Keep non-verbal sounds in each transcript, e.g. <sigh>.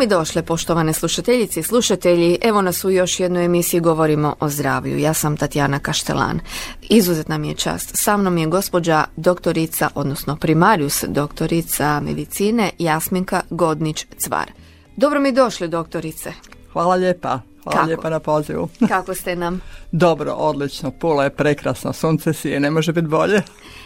Mi došle, poštovane slušateljice i slušatelji. Evo nas u još jednoj emisiji govorimo o zdravlju. Ja sam Tatjana Kaštelan. Izuzetna mi je čast. Sa mnom je gospođa doktorica, odnosno primarius doktorica medicine Jasminka Godnić-Cvar. Dobro mi došli, doktorice. Hvala lijepa. Hvala Kako? lijepa na pozivu. <laughs> Kako ste nam? Dobro, odlično. Pula je prekrasno. Sunce sije, ne može biti bolje.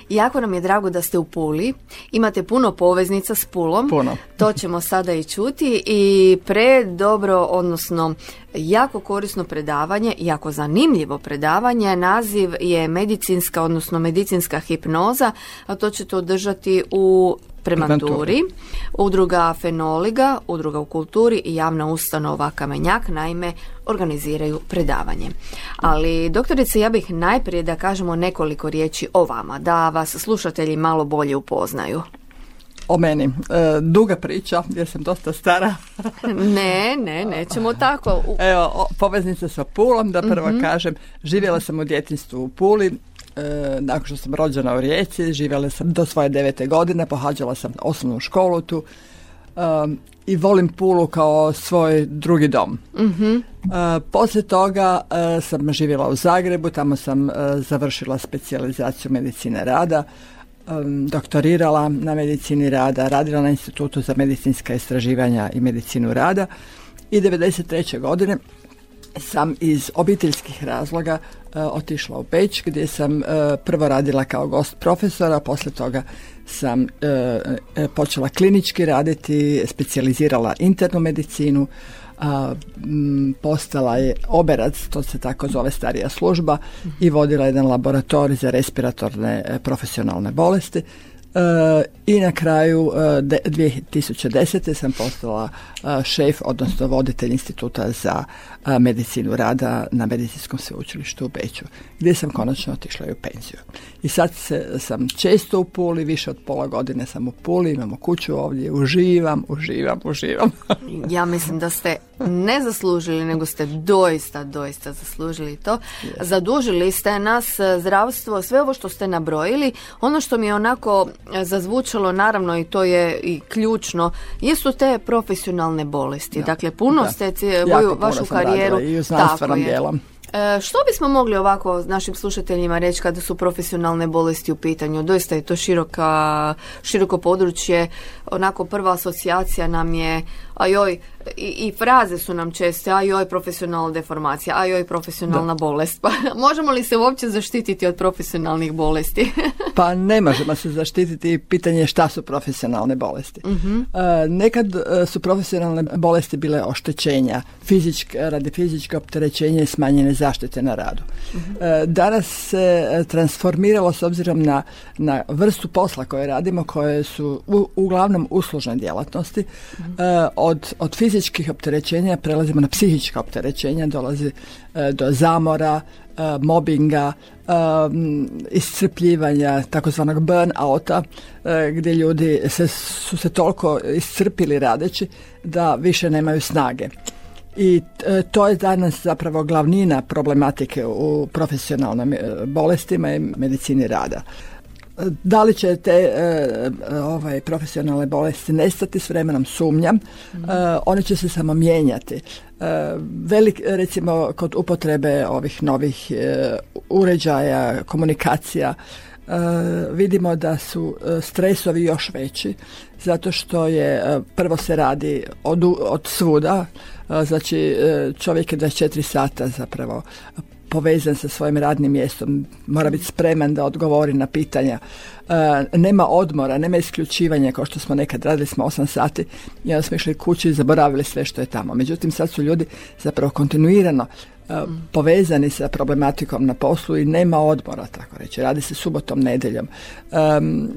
Jako nam je drago da ste u Puli. Imate puno poveznica s Pulom. Puno. To ćemo sada i čuti i pre dobro, odnosno jako korisno predavanje, jako zanimljivo predavanje. Naziv je medicinska, odnosno medicinska hipnoza, a to ćete održati u Premanturi, udruga Fenoliga, udruga u kulturi i javna ustanova Kamenjak, naime, organiziraju predavanje. Ali, doktorice, ja bih najprije da kažemo nekoliko riječi o vama, da vas slušatelji malo bolje upoznaju. O meni. E, duga priča, jer sam dosta stara. <laughs> Ne, ne, nećemo tako. U- Evo, poveznica sa Pulom, da prvo Mhm. kažem. Živjela sam u djetinstvu u Puli. E, nakon što sam rođena u Rijeci, živjela sam do svoje devete godine, pohađala sam osnovnu školu tu. Um, i volim Pulu kao svoj drugi dom. Mhm. E, poslije toga e, sam živjela u Zagrebu, tamo sam e, završila specijalizaciju medicine rada, em, doktorirala na medicini rada, radila na institutu za medicinska istraživanja i medicinu rada i 93. godine sam iz obiteljskih razloga e, otišla u Beč gdje sam e, prvo radila kao gost profesora, poslije toga sam e, e, počela klinički raditi, specijalizirala internu medicinu, postala je oberac, to se tako zove starija služba i vodila jedan laboratorij za respiratorne profesionalne bolesti. E, I na kraju e, de- 2010. sam postala e, šef, odnosno voditelj instituta za medicinu rada na medicinskom sveučilištu u Beću, gdje sam konačno otišla i u penziju. I sad se, sam često u Puli, više od pola godine sam u Puli, imamo kuću ovdje, uživam, uživam, uživam. <laughs> Ja mislim da ste ne zaslužili, nego ste doista, doista zaslužili to. Zadužili ste nas zdravstvo, sve ovo što ste nabrojili. Ono što mi je onako zazvučalo, naravno i to je i ključno, jesu te profesionalne bolesti. Dakle, puno Da. ste Jako moju, vašu karijeru. i Tako je. E, Što bismo mogli ovako našim slušateljima reći kada su profesionalne bolesti u pitanju? Doista je to široka, široko područje. Onako prva asocijacija nam je ajoj, i, i fraze su nam česte, ajoj profesionalna deformacija, ajoj profesionalna bolest. Pa <laughs> možemo li se uopće zaštititi od profesionalnih bolesti? <laughs> Pa ne možemo se zaštititi pitanje je šta su profesionalne bolesti. E, nekad e, su profesionalne bolesti bile oštećenja fizičke, radi fizičke opterećenja i smanjene zaštite na radu. E, danas se e, transformiralo s obzirom na, na vrstu posla koje radimo, koje su u- uglavnom uslužne djelatnosti. E, od, od fizičkih opterećenja prelazimo na psihička opterećenja, dolazi e, do zamora, e, mobinga, um, iscrpljivanja, takozvanog burn-outa, e, gdje ljudi se, su se toliko iscrpili radeći da više nemaju snage. I e, to je danas zapravo glavnina problematike u profesionalnim e, bolestima i medicini rada. Da li će te e, e, ovaj, profesionalne bolesti nestati s vremenom? Sumnjam, E, one će se samo mijenjati. E, velik, recimo kod upotrebe ovih novih uređaja, komunikacija, vidimo da su stresovi još veći zato što je prvo se radi od, od svuda, znači čovjek je 24 sata zapravo povezan sa svojim radnim mjestom, mora biti spreman da odgovori na pitanja. E, nema odmora, nema isključivanja kao što smo nekad radili smo 8 sati i onda smo išli kući i zaboravili sve što je tamo. Međutim, sad su ljudi zapravo kontinuirano e, povezani sa problematikom na poslu i nema odmora, tako reći. Radi se subotom, nedeljom. Em,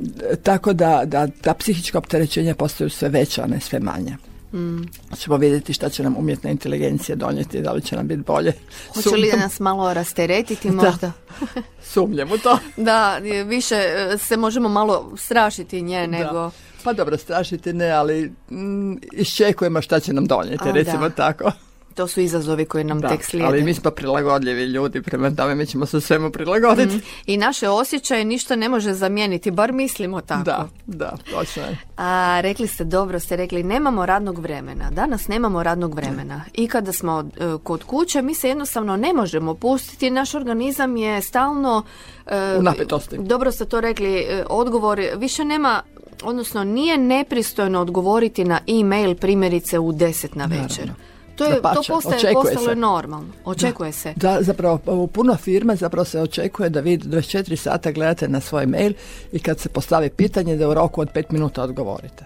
tako da, da ta psihička opterećenja postaju sve veća, a ne sve manja. Mm. Ćemo vidjeti šta će nam umjetna inteligencija donijeti, da li će nam biti bolje. Hoće li nas malo rasteretiti <laughs> možda? <laughs> Sumnjam u to. <laughs> da, više e, se možemo malo strašiti nje nego... Pa dobro, strašiti ne, ali mm, iščekujemo šta će nam donijeti, recimo tako to su izazovi koji nam tek slijede. Ali mi smo prilagodljivi ljudi, prema tome mi ćemo se svemu prilagoditi. Mm. I naše osjećaje ništa ne može zamijeniti, bar mislimo tako. Da, da, točno je. A rekli ste, dobro ste rekli, nemamo radnog vremena. Danas nemamo radnog vremena. I kada smo e, kod kuće, mi se jednostavno ne možemo pustiti. Naš organizam je stalno... Uh, U napetosti. Dobro ste to rekli, e, odgovor više nema odnosno nije nepristojno odgovoriti na e-mail primjerice u deset na večer. To, je, to postaje, postalo je normalno. Očekuje se. Da, zapravo u puno firme zapravo se očekuje da vi 24 sata gledate na svoj mail i kad se postavi pitanje da u roku od 5 minuta odgovorite.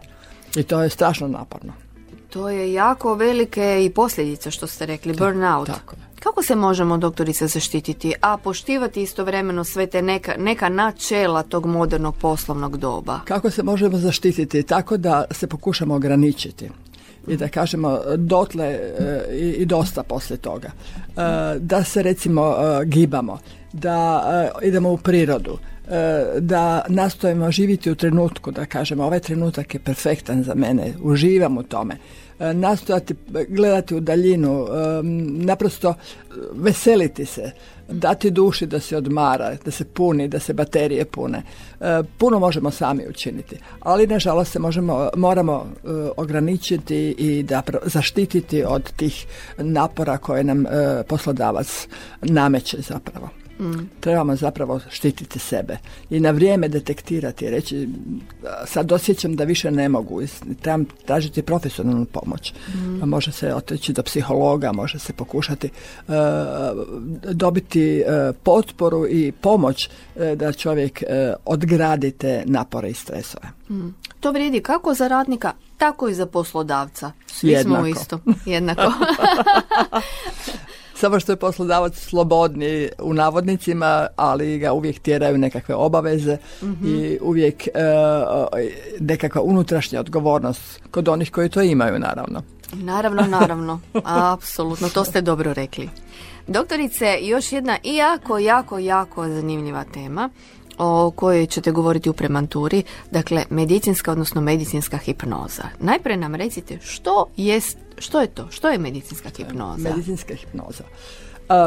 I to je strašno naporno. To je jako velike i posljedice što ste rekli, burnout. Tako Kako se možemo doktorice zaštititi, a poštivati istovremeno sve te neka, neka načela tog modernog poslovnog doba? Kako se možemo zaštititi? Tako da se pokušamo ograničiti i da kažemo dotle e, i dosta poslije toga. E, da se recimo e, gibamo, da idemo u prirodu, da nastojimo živjeti u trenutku, da kažemo ovaj trenutak je perfektan za mene, uživam u tome. Nastojati gledati u daljinu, naprosto veseliti se, dati duši da se odmara, da se puni, da se baterije pune. E, puno možemo sami učiniti, ali nažalost se možemo, moramo e, ograničiti i da zaštititi od tih napora koje nam e, poslodavac nameće zapravo. Trebamo zapravo štititi sebe i na vrijeme detektirati, reći sad osjećam da više ne mogu, trebam tražiti profesionalnu pomoć. Mm. Može se otići do psihologa, može se pokušati uh, dobiti uh, potporu i pomoć uh, da čovjek odgradi te napore i stresove. Mm. To vrijedi kako za radnika, tako i za poslodavca. Svi Jednako. smo isto. Jednako. <laughs> samo što je poslodavac slobodni u navodnicima, ali ga uvijek tjeraju nekakve obaveze mhm. i uvijek e, nekakva unutrašnja odgovornost kod onih koji to imaju naravno. Naravno, naravno. <laughs> Apsolutno, to ste dobro rekli. Doktorice, još jedna i jako, jako, jako zanimljiva tema o kojoj ćete govoriti u premanturi, dakle medicinska, odnosno medicinska hipnoza. Najprije nam recite što jest, što je to, što je medicinska hipnoza? Medicinska hipnoza.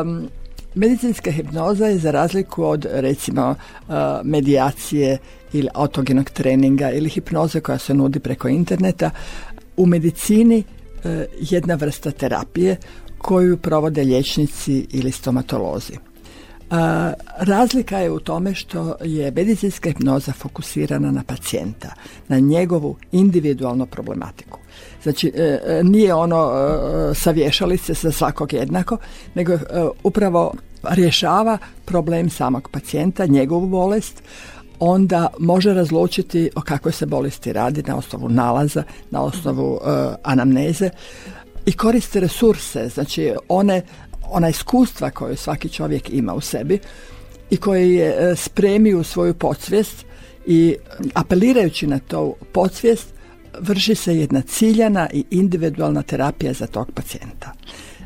Um, medicinska hipnoza je za razliku od recimo uh, medijacije ili autogenog treninga ili hipnoze koja se nudi preko interneta u medicini uh, jedna vrsta terapije koju provode liječnici ili stomatolozi. Razlika je u tome što je medicinska hipnoza fokusirana na pacijenta, na njegovu individualnu problematiku. Znači, e, e, nije ono e, savješali se za svakog jednako, nego upravo rješava problem samog pacijenta, njegovu bolest, onda može razlučiti o kakvoj se bolesti radi na osnovu nalaza, na osnovu anamneze i koriste resurse, znači one ona iskustva koje svaki čovjek ima u sebi i koje je spremi u svoju podsvijest i apelirajući na to podsvijest vrši se jedna ciljana i individualna terapija za tog pacijenta.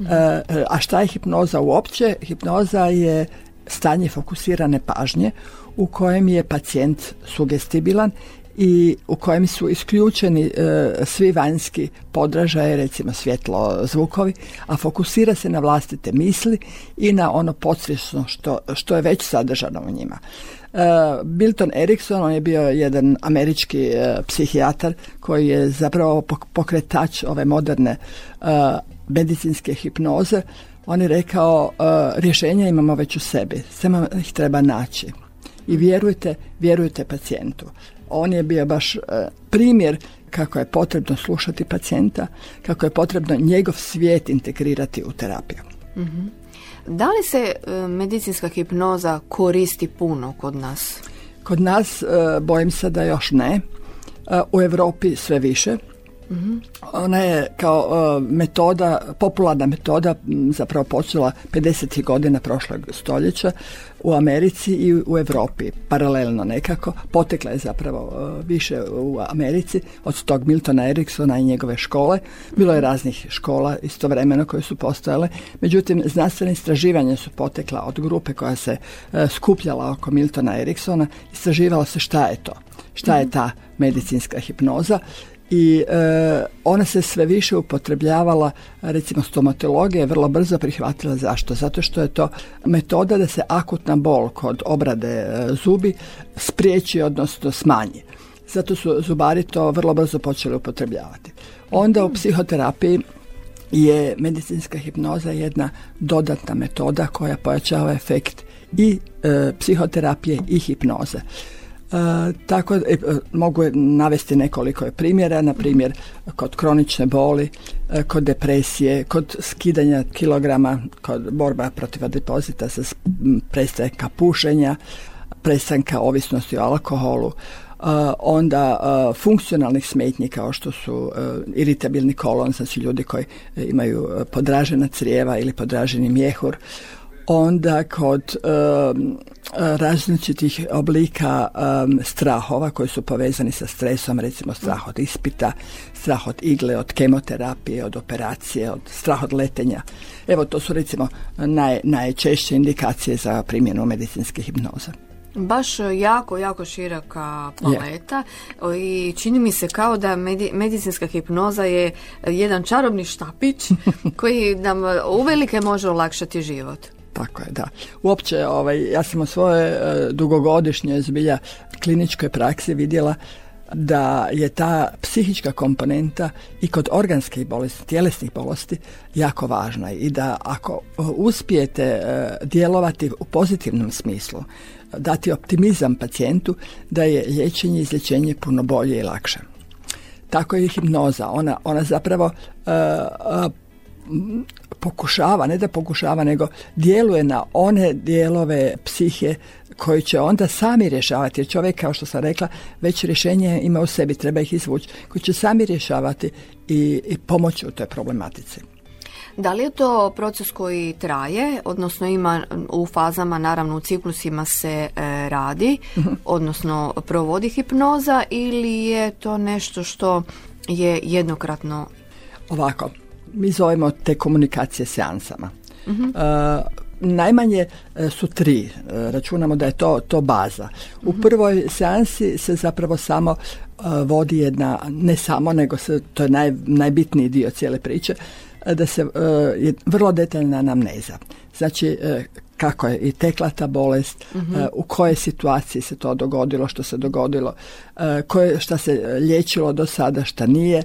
E, a šta je hipnoza uopće? Hipnoza je stanje fokusirane pažnje u kojem je pacijent sugestibilan i u kojem su isključeni e, svi vanjski podražaje, recimo svjetlo, zvukovi, a fokusira se na vlastite misli i na ono podsvjesno što, što je već sadržano u njima. Uh, Bilton Erikson, on je bio jedan američki e, psihijatar koji je zapravo pokretač ove moderne medicinske hipnoze. On je rekao, rješenja imamo već u sebi, samo ih treba naći. I vjerujte, vjerujte pacijentu on je bio baš e, primjer kako je potrebno slušati pacijenta, kako je potrebno njegov svijet integrirati u terapiju. Mhm. Da li se e, medicinska hipnoza koristi puno kod nas? Kod nas e, bojim se da još ne. U Europi sve više. Ona je kao metoda, popularna metoda zapravo počela 50. godina prošlog stoljeća u Americi i u Europi paralelno nekako. Potekla je zapravo više u Americi od tog Miltona Eriksona i njegove škole. Bilo je raznih škola istovremeno koje su postojale. Međutim, znanstvene istraživanja su potekla od grupe koja se skupljala oko Miltona Eriksona. Istraživalo se šta je to. Šta je ta medicinska hipnoza i e, ona se sve više upotrebljavala recimo stomatologija je vrlo brzo prihvatila zašto. Zato što je to metoda da se akutna bol kod obrade e, zubi spriječi odnosno smanji. Zato su zubari to vrlo brzo počeli upotrebljavati. Onda u psihoterapiji je medicinska hipnoza jedna dodatna metoda koja pojačava efekt i e, psihoterapije i hipnoze E, tako e, mogu navesti nekoliko primjera, na primjer kod kronične boli, e, kod depresije, kod skidanja kilograma, kod borba protiv adipozita sa prestanka pušenja, prestanka ovisnosti o alkoholu, onda funkcionalnih smetnji kao što su iritabilni kolon, znači ljudi koji imaju podražena crijeva ili podraženi mjehur, onda kod um, različitih oblika um, strahova koji su povezani sa stresom, recimo strah od ispita, strah od igle, od kemoterapije, od operacije, od strah od letenja. Evo to su recimo naj, najčešće indikacije za primjenu medicinske hipnoze. Baš jako, jako široka paleta i čini mi se kao da medicinska hipnoza je jedan čarobni štapić <laughs> koji nam uvelike može olakšati život. Tako je, da. Uopće, ovaj, ja sam u svoje e, dugogodišnje zbilja kliničkoj praksi vidjela da je ta psihička komponenta i kod organskih bolesti, tjelesnih bolesti jako važna i da ako e, uspijete e, djelovati u pozitivnom smislu, dati optimizam pacijentu, da je liječenje i izlječenje puno bolje i lakše. Tako je i hipnoza. Ona, ona zapravo pokušava, ne da pokušava, nego djeluje na one dijelove psihe koji će onda sami rješavati, jer čovjek, kao što sam rekla, već rješenje ima u sebi, treba ih izvući, koji će sami rješavati i, i pomoći u toj problematici. Da li je to proces koji traje, odnosno ima u fazama, naravno u ciklusima se e, radi, mhm. odnosno provodi hipnoza ili je to nešto što je jednokratno? Ovako, mi zovemo te komunikacije seansama. uh najmanje e, su tri, e, računamo da je to, to baza. U mhm. prvoj seansi se zapravo samo vodi jedna, ne samo, nego se, to je naj, najbitniji dio cijele priče, da se je vrlo detaljna anamneza. Znači, kako je i tekla ta bolest, mhm. u kojoj situaciji se to dogodilo, što se dogodilo, koje, šta se liječilo do sada, šta nije,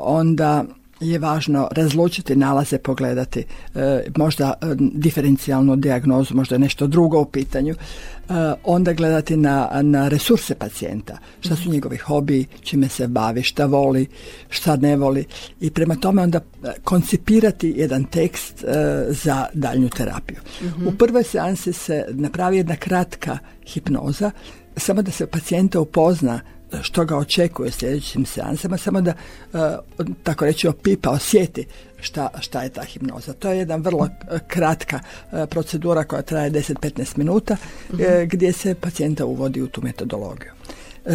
onda je važno razlučiti nalaze, pogledati e, možda e, diferencijalnu dijagnozu, možda nešto drugo u pitanju, e, onda gledati na, na resurse pacijenta, šta su njegovi hobi, čime se bavi, šta voli, šta ne voli i prema tome onda koncipirati jedan tekst za daljnju terapiju. Mhm. U prvoj seansi se napravi jedna kratka hipnoza, samo da se pacijenta upozna što ga očekuje u sljedećim seansama, samo da, e, tako reći, opipa, osjeti šta, šta je ta hipnoza. To je jedna vrlo kratka e, procedura koja traje 10-15 minuta mhm. gdje se pacijenta uvodi u tu metodologiju.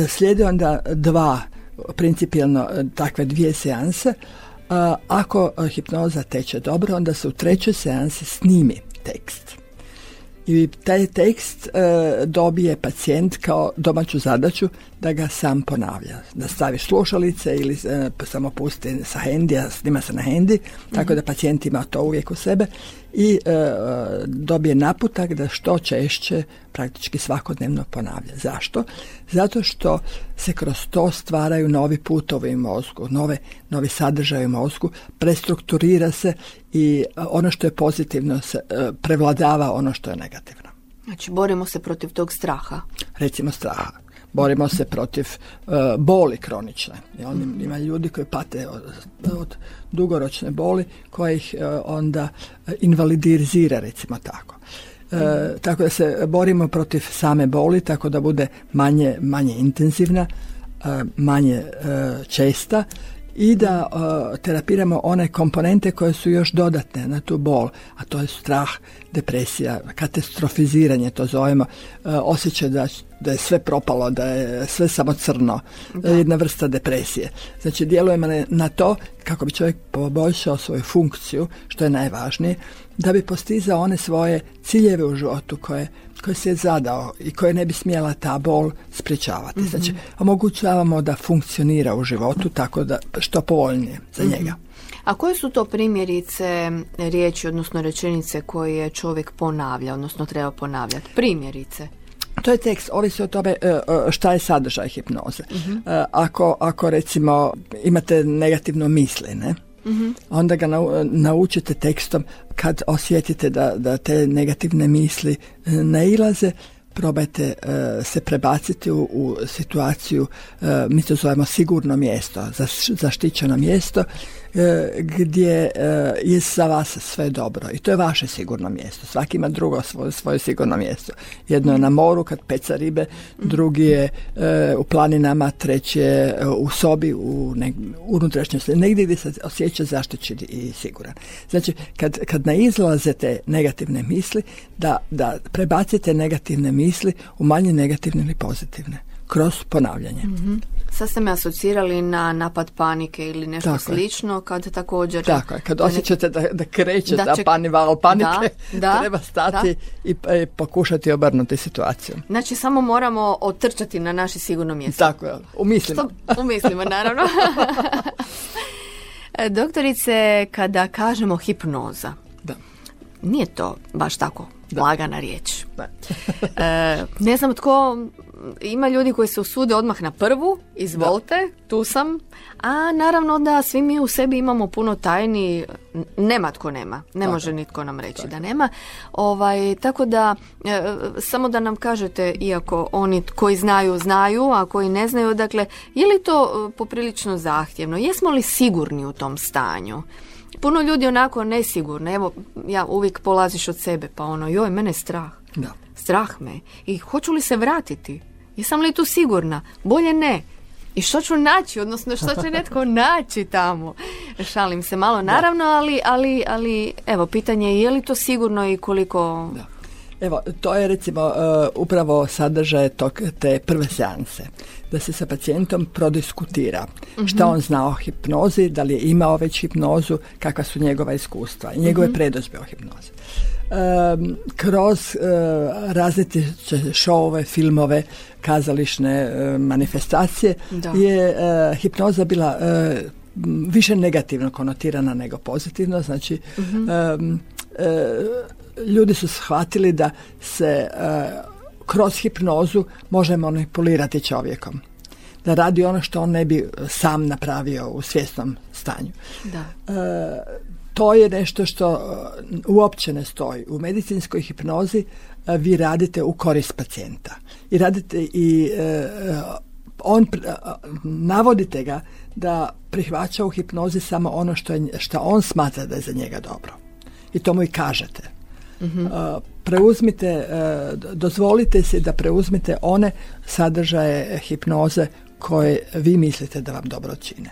Slijedi onda dva, principijalno takve dvije seanse. Ako hipnoza teče dobro, onda se u trećoj seansi snimi tekst i taj tekst e, dobije pacijent kao domaću zadaću da ga sam ponavlja. Da stavi slušalice ili e, samo pusti sa hendija, snima se na hendi, tako mhm. da pacijent ima to uvijek u sebe i e, dobije naputak da što češće praktički svakodnevno ponavlja. Zašto? Zato što se kroz to stvaraju novi putovi u mozgu, nove, novi sadržaj u mozgu, prestrukturira se i ono što je pozitivno se e, prevladava ono što je negativno. Znači borimo se protiv tog straha. Recimo straha. Borimo se protiv uh, boli kronične. Mm. Ima ljudi koji pate od, od dugoročne boli koja ih uh, onda invalidizira recimo tako. tako da se borimo protiv same boli tako da bude manje, manje intenzivna, manje česta i da uh, terapiramo one komponente koje su još dodatne na tu bol, a to je strah, depresija, katastrofiziranje, to zovemo, uh, osjećaj da, da je sve propalo, da je sve samo crno, jedna vrsta depresije. Znači, djelujemo na to kako bi čovjek poboljšao svoju funkciju, što je najvažnije, da bi postizao one svoje ciljeve u životu koje koje se je zadao i koje ne bi smjela ta bol sprječavati. mm Znači, omogućavamo da funkcionira u životu tako da što povoljnije za mhm. njega. A koje su to primjerice riječi, odnosno rečenice koje čovjek ponavlja, odnosno treba ponavljati? Primjerice. To je tekst, ovisi o tome e, e, šta je sadržaj hipnoze. Mhm. E, ako, ako recimo imate negativno misli, ne? Onda ga naučite tekstom kad osjetite da, da te negativne misli e, nailaze probajte e, se prebaciti u, u situaciju, uh, mi to zovemo sigurno mjesto, zaštićeno mjesto gdje e, je za vas sve dobro i to je vaše sigurno mjesto. Svaki ima drugo svoje, svoje sigurno mjesto. Jedno je na moru kad peca ribe, drugi je e, u planinama, treći je u sobi, u unutrašnjosti, negdje gdje se osjeća zaštićen i siguran. Znači, kad, kad naizlaze te negativne misli, da, da prebacite negativne misli u manje negativne ili pozitivne kroz ponavljanje. Mm-hmm. Sad ste me asocirali na napad panike ili nešto Tako slično, kad također... Tako je, kad osjećate da, da kreće da pani val panike, <laughs> da, treba stati i, i, pokušati obrnuti situaciju. Znači, samo moramo otrčati na naše sigurno mjesto. Tako je, umislimo. umislimo, naravno. <laughs> Doktorice, kada kažemo hipnoza, da. nije to baš tako da. lagana riječ. Da. e, ne znam tko ima ljudi koji se usude odmah na prvu, izvolite, tu sam. A naravno da svi mi u sebi imamo puno tajni, nema tko nema, ne može nitko nam reći da nema. Ovaj, tako da, e, samo da nam kažete, iako oni koji znaju, znaju, a koji ne znaju, dakle, je li to e, poprilično zahtjevno? Jesmo li sigurni u tom stanju? Puno ljudi onako nesigurno, evo, ja uvijek polaziš od sebe, pa ono, joj, mene je strah. Da. Strah me. I hoću li se vratiti? Jesam li tu sigurna? Bolje ne. I što ću naći, odnosno što će netko <laughs> naći tamo? Šalim se malo, naravno, ali, ali, ali evo, pitanje je je li to sigurno i koliko... Da. Evo, to je recimo uh, upravo sadržaj tog, te prve seanse. Da se sa pacijentom prodiskutira mm šta on zna o hipnozi, da li je imao već hipnozu, kakva su njegova iskustva i njegove mm o hipnozi kroz uh, različite šove, filmove, kazališne manifestacije je hipnoza bila više negativno konotirana nego pozitivno. Znači, mhm. Ljudi su shvatili da se kroz hipnozu može manipulirati čovjekom da radi ono što on ne bi sam napravio u svjesnom stanju. Da to je nešto što uh, uopće ne stoji. U medicinskoj hipnozi uh, vi radite u korist pacijenta. I radite i on navodite ga da prihvaća u hipnozi samo ono što, je, što on smatra da je za njega dobro. I to mu i kažete. Mm Preuzmite, dozvolite se da preuzmite one sadržaje hipnoze koje vi mislite da vam dobro čine.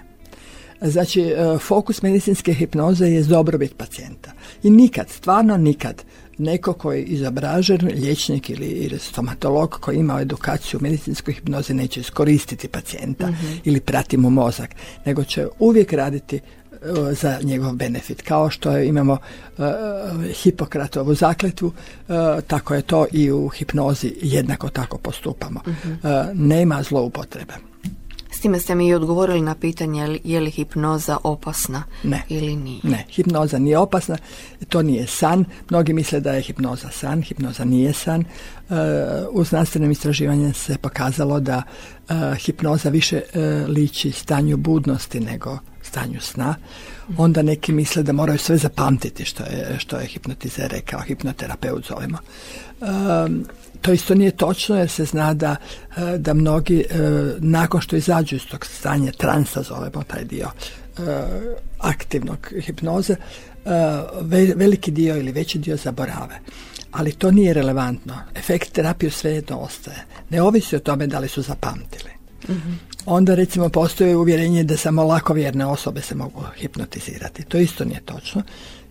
Znači, e, fokus medicinske hipnoze je dobrobit pacijenta. I nikad, stvarno nikad, neko koji je izobražen, liječnik ili, ili stomatolog koji ima edukaciju u medicinskoj hipnozi neće iskoristiti pacijenta mhm. ili prati mu mozak, nego će uvijek raditi e, za njegov benefit. Kao što imamo uh, Hipokratovu zakletvu, tako je to i u hipnozi jednako tako postupamo. Mhm. nema zloupotrebe time ste mi i odgovorili na pitanje je li hipnoza opasna ne. ili nije. Ne, hipnoza nije opasna, to nije san. Mnogi misle da je hipnoza san, hipnoza nije san. U znanstvenom istraživanju se pokazalo da hipnoza više liči stanju budnosti nego stanju sna. Onda neki misle da moraju sve zapamtiti što je, što je hipnotizer rekao, hipnoterapeut zovemo. Um, to isto nije točno jer se zna da, e, da mnogi e, nakon što izađu iz tog stanja transa zovemo taj dio e, aktivnog hipnoze veliki dio ili veći dio zaborave. Ali to nije relevantno. Efekt terapije svejedno ostaje. Ne ovisi o tome da li su zapamtili. Onda recimo postoji uvjerenje da samo lakovjerne osobe se mogu hipnotizirati. To isto nije točno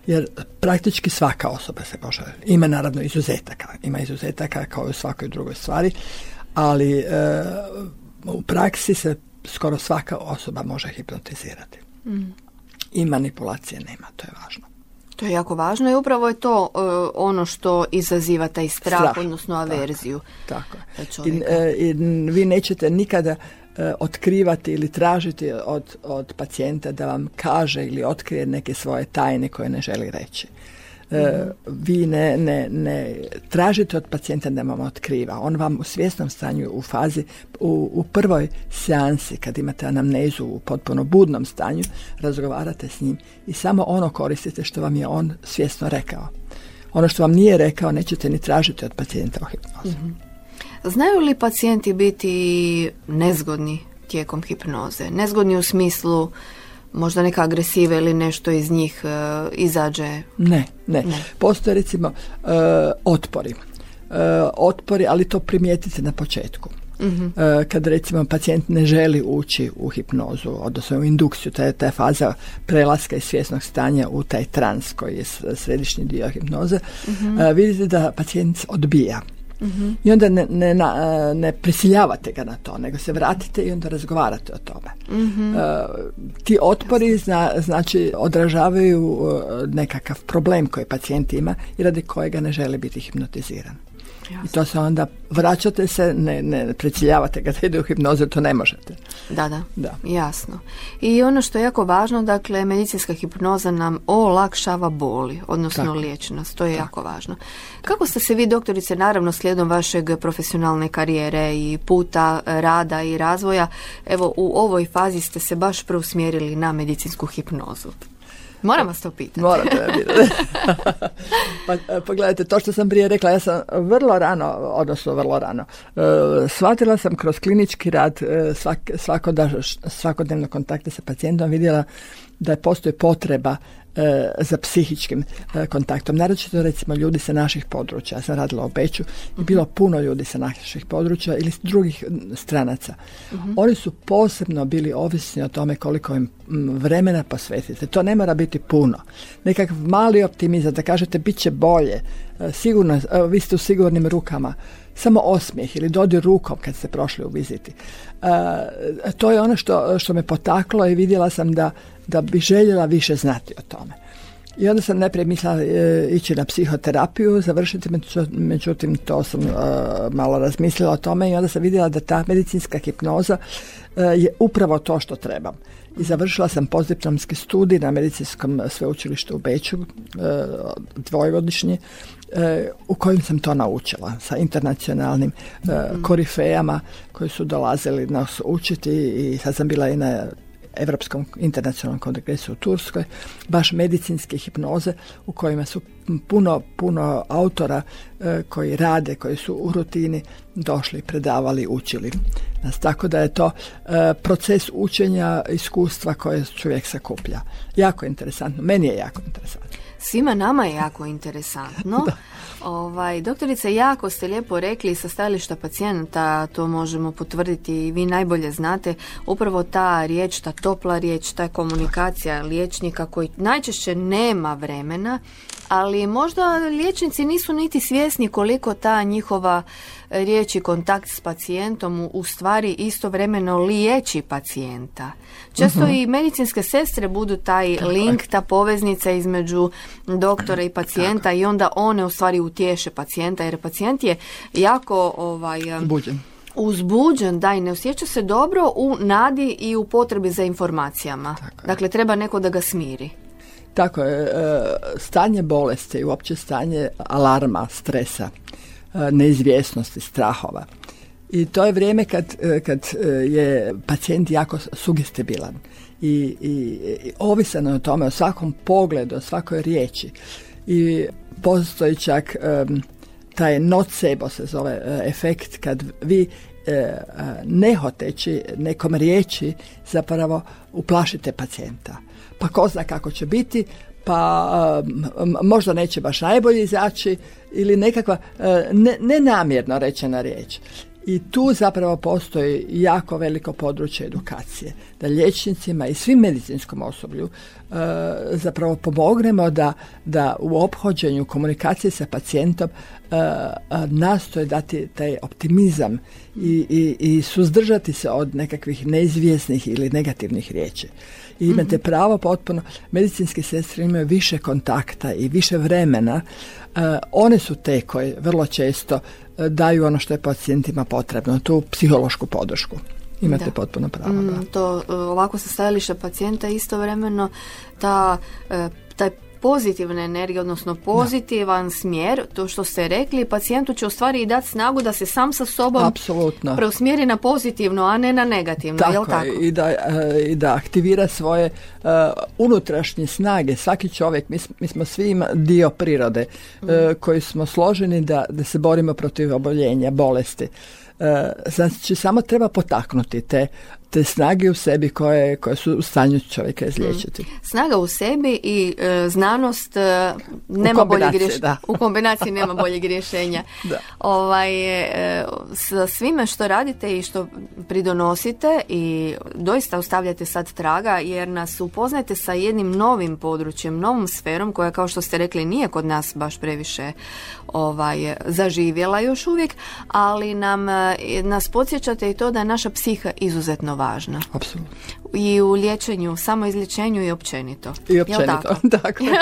jer praktički svaka osoba se može, ima naravno izuzetaka, ima izuzetaka kao i u svakoj drugoj stvari, ali e, u praksi se skoro svaka osoba može hipnotizirati. Mm. I manipulacije nema, to je važno. To je jako važno i upravo je to e, ono što izaziva taj strah, odnosno averziju. Tako, tako. I, e, I, vi nećete nikada E, otkrivati ili tražiti od, od pacijenta da vam kaže ili otkrije neke svoje tajne koje ne želi reći. E, vi ne, ne, ne tražite od pacijenta da vam otkriva. On vam u svjesnom stanju u fazi, u, u prvoj seansi kad imate anamnezu u potpuno budnom stanju, razgovarate s njim i samo ono koristite što vam je on svjesno rekao. Ono što vam nije rekao nećete ni tražiti od pacijenta o hipnozu. Mhm. Znaju li pacijenti biti nezgodni tijekom hipnoze? Nezgodni u smislu možda neka agresiva ili nešto iz njih uh, izađe? Ne, ne, ne. Postoje recimo uh, otpori. Uh, otpori, ali to primijetite na početku. uh Kad recimo pacijent ne želi ući u hipnozu, odnosno u indukciju, to je ta faza prelaska iz svjesnog stanja u taj trans koji je središnji dio hipnoze, uh vidite da pacijent odbija. I onda ne, ne, ne, prisiljavate ga na to, nego se vratite i onda razgovarate o tome. mm ti otpori zna, znači odražavaju e, nekakav problem koji pacijent ima i radi kojega ne želi biti hipnotiziran. I to se onda, vraćate se, ne, ne preciljavate ga da ide u hipnozu, to ne možete. Da, da, da, jasno. I ono što je jako važno, dakle, medicinska hipnoza nam olakšava boli, odnosno Tako. liječenost, to je jako važno. Kako ste se vi, doktorice, naravno slijedom vašeg profesionalne karijere i puta rada i razvoja, evo u ovoj fazi ste se baš preusmjerili na medicinsku hipnozu? Moram vas to pitati. Morate <laughs> pa, e, pogledajte, to što sam prije rekla, ja sam vrlo rano, odnosno vrlo rano, uh, shvatila sam kroz klinički rad uh, svak, svakodnevno kontakte sa pacijentom, vidjela da postoji potreba za psihičkim e, kontaktom. Naročito recimo ljudi sa naših područja. Ja sam radila u Beću i mhm. bilo puno ljudi sa naših područja ili drugih stranaca. Mhm. Oni su posebno bili ovisni o tome koliko im vremena posvetite. To ne mora biti puno. Nekakav mali optimizam da kažete bit će bolje. E, sigurno, vi ste u sigurnim rukama. Samo osmijeh ili dodir rukom kad ste prošli u viziti. to je ono što, što me potaklo i vidjela sam da da bi željela više znati o tome. I onda sam najprije mislila e, ići na psihoterapiju, završiti, međutim to sam e, malo razmislila o tome i onda sam vidjela da ta medicinska hipnoza e, je upravo to što trebam. I završila sam postdiplomski studij na medicinskom sveučilištu u Beću, dvojgodišnji, u kojem sam to naučila sa internacionalnim korifejama koji su dolazili nas učiti i sad sam bila i na Europskom internacionalnom kongresu u Turskoj, baš medicinske hipnoze u kojima su puno, puno autora e, koji rade, koji su u rutini došli, predavali, učili nas. Tako da je to e, proces učenja iskustva koje čovjek sakuplja. Jako interesantno. Meni je jako interesantno. Svima nama je jako interesantno. <laughs> Ovaj, doktorice, jako ste lijepo rekli sa stajališta pacijenta, to možemo potvrditi i vi najbolje znate, upravo ta riječ, ta topla riječ, ta komunikacija liječnika koji najčešće nema vremena, ali možda liječnici nisu niti svjesni koliko ta njihova riječ i kontakt s pacijentom u stvari istovremeno liječi pacijenta. Često mhm. i medicinske sestre budu taj link, ta poveznica između doktora i pacijenta i onda one u stvari utješe pacijenta jer pacijent je jako ovaj Buđen uzbuđen, da i ne osjeća se dobro u nadi i u potrebi za informacijama. dakle, treba neko da ga smiri. Tako je, e, stanje bolesti uopće stanje alarma, stresa, e, neizvjesnosti, strahova. I to je vrijeme kad, e, kad je pacijent jako sugestibilan i, i, i ovisan o tome, o svakom pogledu, o svakoj riječi. I postoji čak taj nocebo se zove efekt kad vi nehoteći nekom riječi zapravo uplašite pacijenta pa ko zna kako će biti, pa možda neće baš najbolje izaći ili nekakva ne, nenamjerno rečena riječ. I tu zapravo postoji jako veliko područje edukacije. Da liječnicima i svim medicinskom osoblju e, zapravo pomognemo da, da u ophođenju komunikacije sa pacijentom e, nastoje dati taj optimizam i, i, i suzdržati se od nekakvih neizvjesnih ili negativnih riječi. I imate mhm. pravo potpuno, medicinske sestre imaju više kontakta i više vremena. E, one su te koje vrlo često e, daju ono što je pacijentima potrebno, tu psihološku podršku. Imate potpuno pravo. Mm, to e, ovako sa stajališta pacijenta istovremeno ta, taj pozitivne energije, odnosno pozitivan smjer, to što ste rekli, pacijentu će u stvari i dati snagu da se sam sa sobom Apsolutno. preusmjeri na pozitivno, a ne na negativno. Tako, tako? I, da, e, i da aktivira svoje uh, unutrašnje snage. Svaki čovjek, mi, mi smo svi dio prirode uh, koji smo složeni da, da se borimo protiv oboljenja, bolesti. Znači, samo treba potaknuti te te snage u sebi koje, koje su u stanju čovjeka izliječiti. Mm. Snaga u sebi i e, znanost e, nema boljeg rješenja. U kombinaciji nema boljeg rješenja. <laughs> da. Ovaj, e, sa svime što radite i što pridonosite i doista ostavljate sad traga jer nas upoznajete sa jednim novim područjem, novom sferom koja kao što ste rekli nije kod nas baš previše ovaj, zaživjela još uvijek, ali nam nas podsjećate i to da je naša psiha izuzetno važna. Apsolutno. I u liječenju, samo izlječenju i općenito. I općenito, tako? <laughs>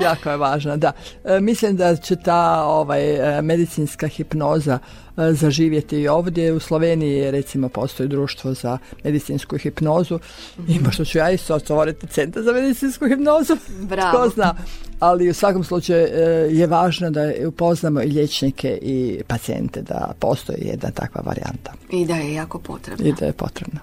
<laughs> jako je važna, da. E, mislim da će ta ovaj, e, medicinska hipnoza e, zaživjeti i ovdje. U Sloveniji recimo postoji društvo za medicinsku hipnozu. Mm-hmm. I možda ću ja isto otvoriti centar za medicinsku hipnozu. <laughs> Bravo. Tko zna. Ali u svakom slučaju je važno da upoznamo i liječnike i pacijente da postoji jedna takva varijanta. I da je jako potrebna. I da je potrebna.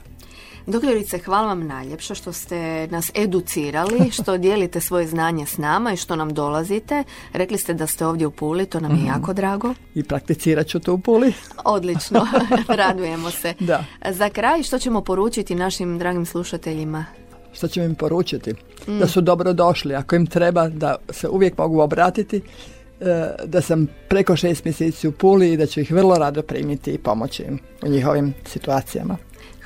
Doktorice, hvala vam najljepša što ste nas educirali, <laughs> što dijelite svoje znanje s nama i što nam dolazite. Rekli ste da ste ovdje u Puli, to nam je mhm. jako drago. I prakticirat ću to u Puli. <laughs> Odlično, <laughs> radujemo se. Da. Za kraj, što ćemo poručiti našim dragim slušateljima? Što ćemo im poručiti? Da mm. su dobro došli. Ako im treba, da se uvijek mogu obratiti e, da sam preko šest mjeseci u Puli i da ću ih vrlo rado primiti i pomoći im u njihovim situacijama.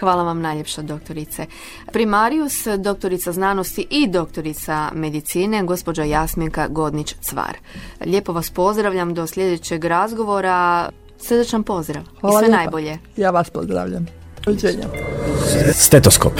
Hvala vam najljepša doktorice. Primarius, doktorica znanosti i doktorica medicine, gospođa Jasminka Godnić-Cvar. Lijepo vas pozdravljam do sljedećeg razgovora. Srdečan pozdrav Hvala i sve najbolje. Ja vas pozdravljam. Stetoskop.